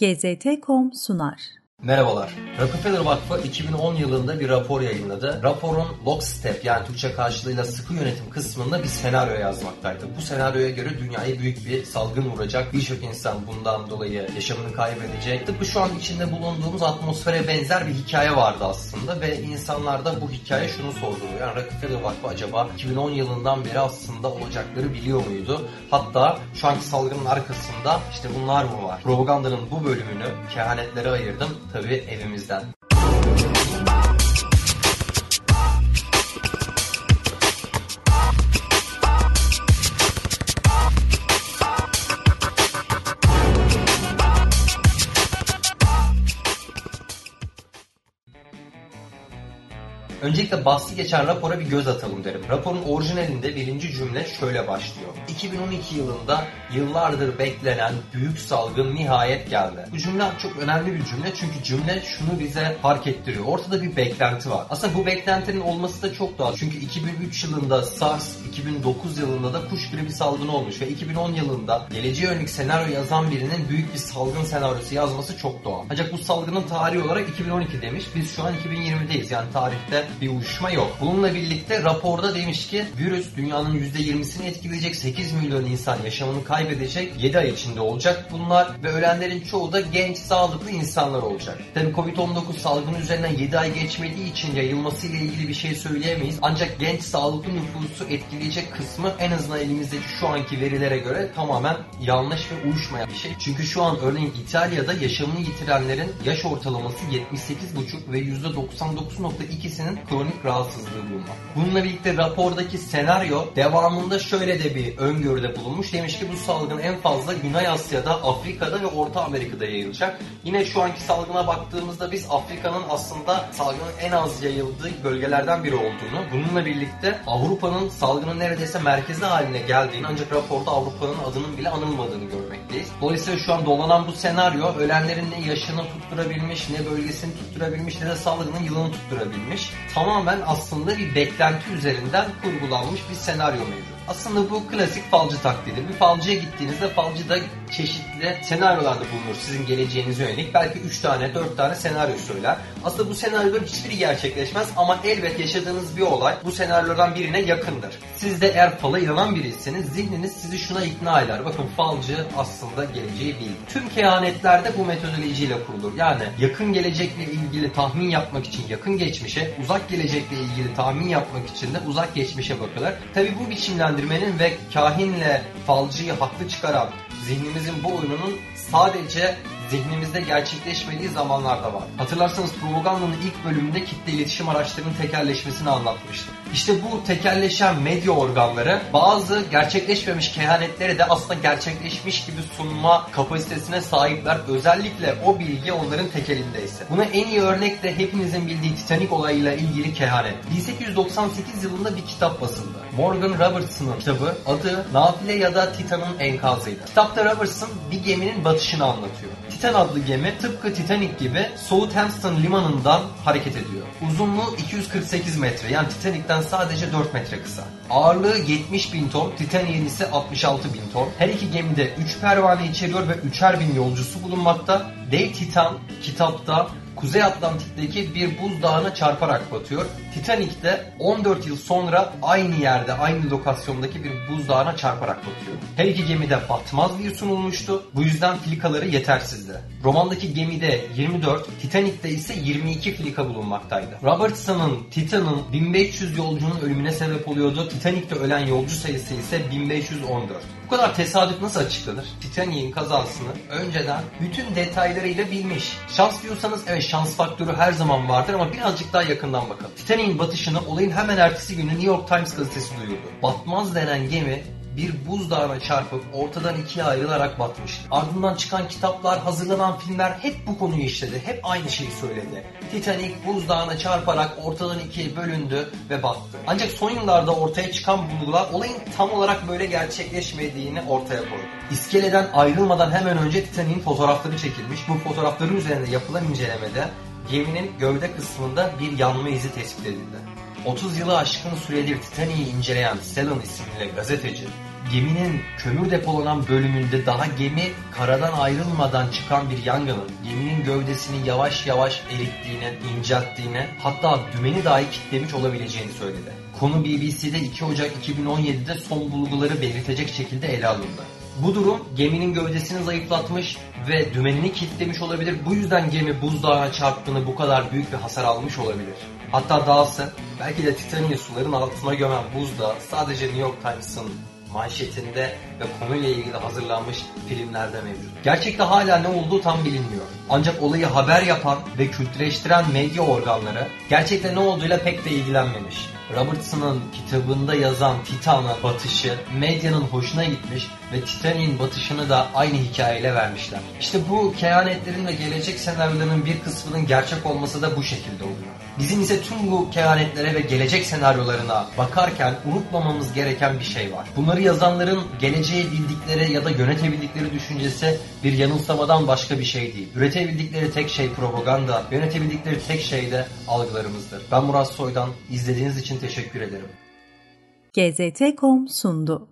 GZT.com sunar. Merhabalar. Rockefeller Vakfı 2010 yılında bir rapor yayınladı. Raporun Lockstep yani Türkçe karşılığıyla sıkı yönetim kısmında bir senaryo yazmaktaydı. Bu senaryoya göre dünyayı büyük bir salgın vuracak. Birçok insan bundan dolayı yaşamını kaybedecek. Tıpkı şu an içinde bulunduğumuz atmosfere benzer bir hikaye vardı aslında ve insanlar da bu hikaye şunu sorduruyor. Yani Rockefeller Vakfı acaba 2010 yılından beri aslında olacakları biliyor muydu? Hatta şu anki salgının arkasında işte bunlar mı var? Propagandanın bu bölümünü kehanetlere ayırdım tabii evimizden. Öncelikle bahsi geçen rapora bir göz atalım derim. Raporun orijinalinde birinci cümle şöyle başlıyor. 2012 yılında yıllardır beklenen büyük salgın nihayet geldi. Bu cümle çok önemli bir cümle çünkü cümle şunu bize fark ettiriyor. Ortada bir beklenti var. Aslında bu beklentinin olması da çok doğal. Çünkü 2003 yılında SARS, 2009 yılında da kuş gribi salgını olmuş ve 2010 yılında geleceğe yönelik senaryo yazan birinin büyük bir salgın senaryosu yazması çok doğal. Ancak bu salgının tarihi olarak 2012 demiş. Biz şu an 2020'deyiz. Yani tarihte bir uyuşma yok. Bununla birlikte raporda demiş ki virüs dünyanın %20'sini etkileyecek 8 milyon insan yaşamını kaybedecek 7 ay içinde olacak bunlar ve ölenlerin çoğu da genç sağlıklı insanlar olacak. Tabi Covid-19 salgını üzerinden 7 ay geçmediği için yayılması ile ilgili bir şey söyleyemeyiz. Ancak genç sağlıklı nüfusu etkileyecek kısmı en azından elimizdeki şu anki verilere göre tamamen yanlış ve uyuşmayan bir şey. Çünkü şu an örneğin İtalya'da yaşamını yitirenlerin yaş ortalaması 78,5 ve %99.2'sinin kronik rahatsızlığı bulunmak. Bununla birlikte rapordaki senaryo devamında şöyle de bir öngörüde bulunmuş. Demiş ki bu salgın en fazla Güney Asya'da, Afrika'da ve Orta Amerika'da yayılacak. Yine şu anki salgına baktığımızda biz Afrika'nın aslında salgının en az yayıldığı bölgelerden biri olduğunu, bununla birlikte Avrupa'nın salgının neredeyse merkezi haline geldiğini ancak raporda Avrupa'nın adının bile anılmadığını görmekteyiz. Dolayısıyla şu an dolanan bu senaryo ölenlerin ne yaşını tutturabilmiş, ne bölgesini tutturabilmiş, ne de salgının yılını tutturabilmiş tamamen aslında bir beklenti üzerinden kurgulanmış bir senaryo mevcut. Aslında bu klasik falcı taktiğidir. Bir falcıya gittiğinizde falcı da çeşitli senaryolarda bulunur sizin geleceğinize yönelik. Belki 3 tane 4 tane senaryo söyler. Aslında bu senaryoların hiçbiri gerçekleşmez ama elbet yaşadığınız bir olay bu senaryolardan birine yakındır. Siz de eğer fala inanan biriyseniz zihniniz sizi şuna ikna eder. Bakın falcı aslında geleceği bilir. Tüm kehanetler bu metodolojiyle kurulur. Yani yakın gelecekle ilgili tahmin yapmak için yakın geçmişe, uzak gelecekle ilgili tahmin yapmak için de uzak geçmişe bakılır. Tabi bu biçimlendirmenin ve kahinle falcıyı haklı çıkaran zihnimizin bu oyununun sadece zihnimizde gerçekleşmediği zamanlarda var. Hatırlarsanız propagandanın ilk bölümünde kitle iletişim araçlarının tekerleşmesini anlatmıştım. İşte bu tekerleşen medya organları bazı gerçekleşmemiş kehanetleri de aslında gerçekleşmiş gibi sunma kapasitesine sahipler. Özellikle o bilgi onların tek elindeyse. Buna en iyi örnek de hepinizin bildiği Titanic olayıyla ilgili kehanet. 1898 yılında bir kitap basıldı. Morgan Robertson'ın kitabı adı Nafile ya da Titan'ın enkazıydı. Kitapta Robertson bir geminin batışını anlatıyor. Titan adlı gemi tıpkı Titanic gibi Southampton limanından hareket ediyor. Uzunluğu 248 metre yani Titanic'ten sadece 4 metre kısa. Ağırlığı 70 bin ton, Titanic'in ise 66 bin ton. Her iki gemide 3 pervane içeriyor ve 3'er bin yolcusu bulunmakta. Dev Titan kitapta Kuzey Atlantik'teki bir buzdağına çarparak batıyor. Titanic de 14 yıl sonra aynı yerde, aynı lokasyondaki bir buzdağına çarparak batıyor. Her iki gemide batmaz diye sunulmuştu. Bu yüzden filikaları yetersizdi. Romandaki gemide 24, Titanic'te ise 22 filika bulunmaktaydı. Robertson'ın Titan'ın 1500 yolcunun ölümüne sebep oluyordu. Titanic'te ölen yolcu sayısı ise 1514. Bu kadar tesadüf nasıl açıklanır? Titanic'in kazasını önceden bütün detaylarıyla bilmiş. Şans diyorsanız evet şans faktörü her zaman vardır ama birazcık daha yakından bakalım. Titanic'in batışını olayın hemen ertesi günü New York Times gazetesi duyurdu. Batmaz denen gemi bir buzdağına çarpıp ortadan ikiye ayrılarak batmıştı. Ardından çıkan kitaplar, hazırlanan filmler hep bu konuyu işledi. Hep aynı şeyi söyledi. Titanic buzdağına çarparak ortadan ikiye bölündü ve battı. Ancak son yıllarda ortaya çıkan bulgular olayın tam olarak böyle gerçekleşmediğini ortaya koydu. İskeleden ayrılmadan hemen önce Titanic'in fotoğrafları çekilmiş. Bu fotoğrafların üzerinde yapılan incelemede geminin gövde kısmında bir yanma izi tespit edildi. 30 yılı aşkın süredir Titanic'i inceleyen Selon isimli gazeteci geminin kömür depolanan bölümünde daha gemi karadan ayrılmadan çıkan bir yangının geminin gövdesini yavaş yavaş erittiğini, incelttiğini hatta dümeni dahi kitlemiş olabileceğini söyledi. Konu BBC'de 2 Ocak 2017'de son bulguları belirtecek şekilde ele alındı. Bu durum geminin gövdesini zayıflatmış ve dümenini kilitlemiş olabilir. Bu yüzden gemi buzdağına çarptığını bu kadar büyük bir hasar almış olabilir. Hatta dahası belki de Titanic'i suların altına gömen buzdağı sadece New York Times'ın manşetinde ve konuyla ilgili hazırlanmış filmlerde mevcut. Gerçekte hala ne olduğu tam bilinmiyor. Ancak olayı haber yapan ve kültüleştiren medya organları gerçekte ne olduğuyla pek de ilgilenmemiş. Robertson'ın kitabında yazan Titan'ın batışı medyanın hoşuna gitmiş ve Titanic'in batışını da aynı hikayeyle vermişler. İşte bu kehanetlerin ve gelecek senaryolarının bir kısmının gerçek olması da bu şekilde oluyor. Bizim ise tüm bu kehanetlere ve gelecek senaryolarına bakarken unutmamamız gereken bir şey var. Bunları yazanların geleceği bildikleri ya da yönetebildikleri düşüncesi bir yanılsamadan başka bir şey değil. Üretebildikleri tek şey propaganda, yönetebildikleri tek şey de algılarımızdır. Ben Murat Soydan, izlediğiniz için teşekkür ederim. GZT.com sundu.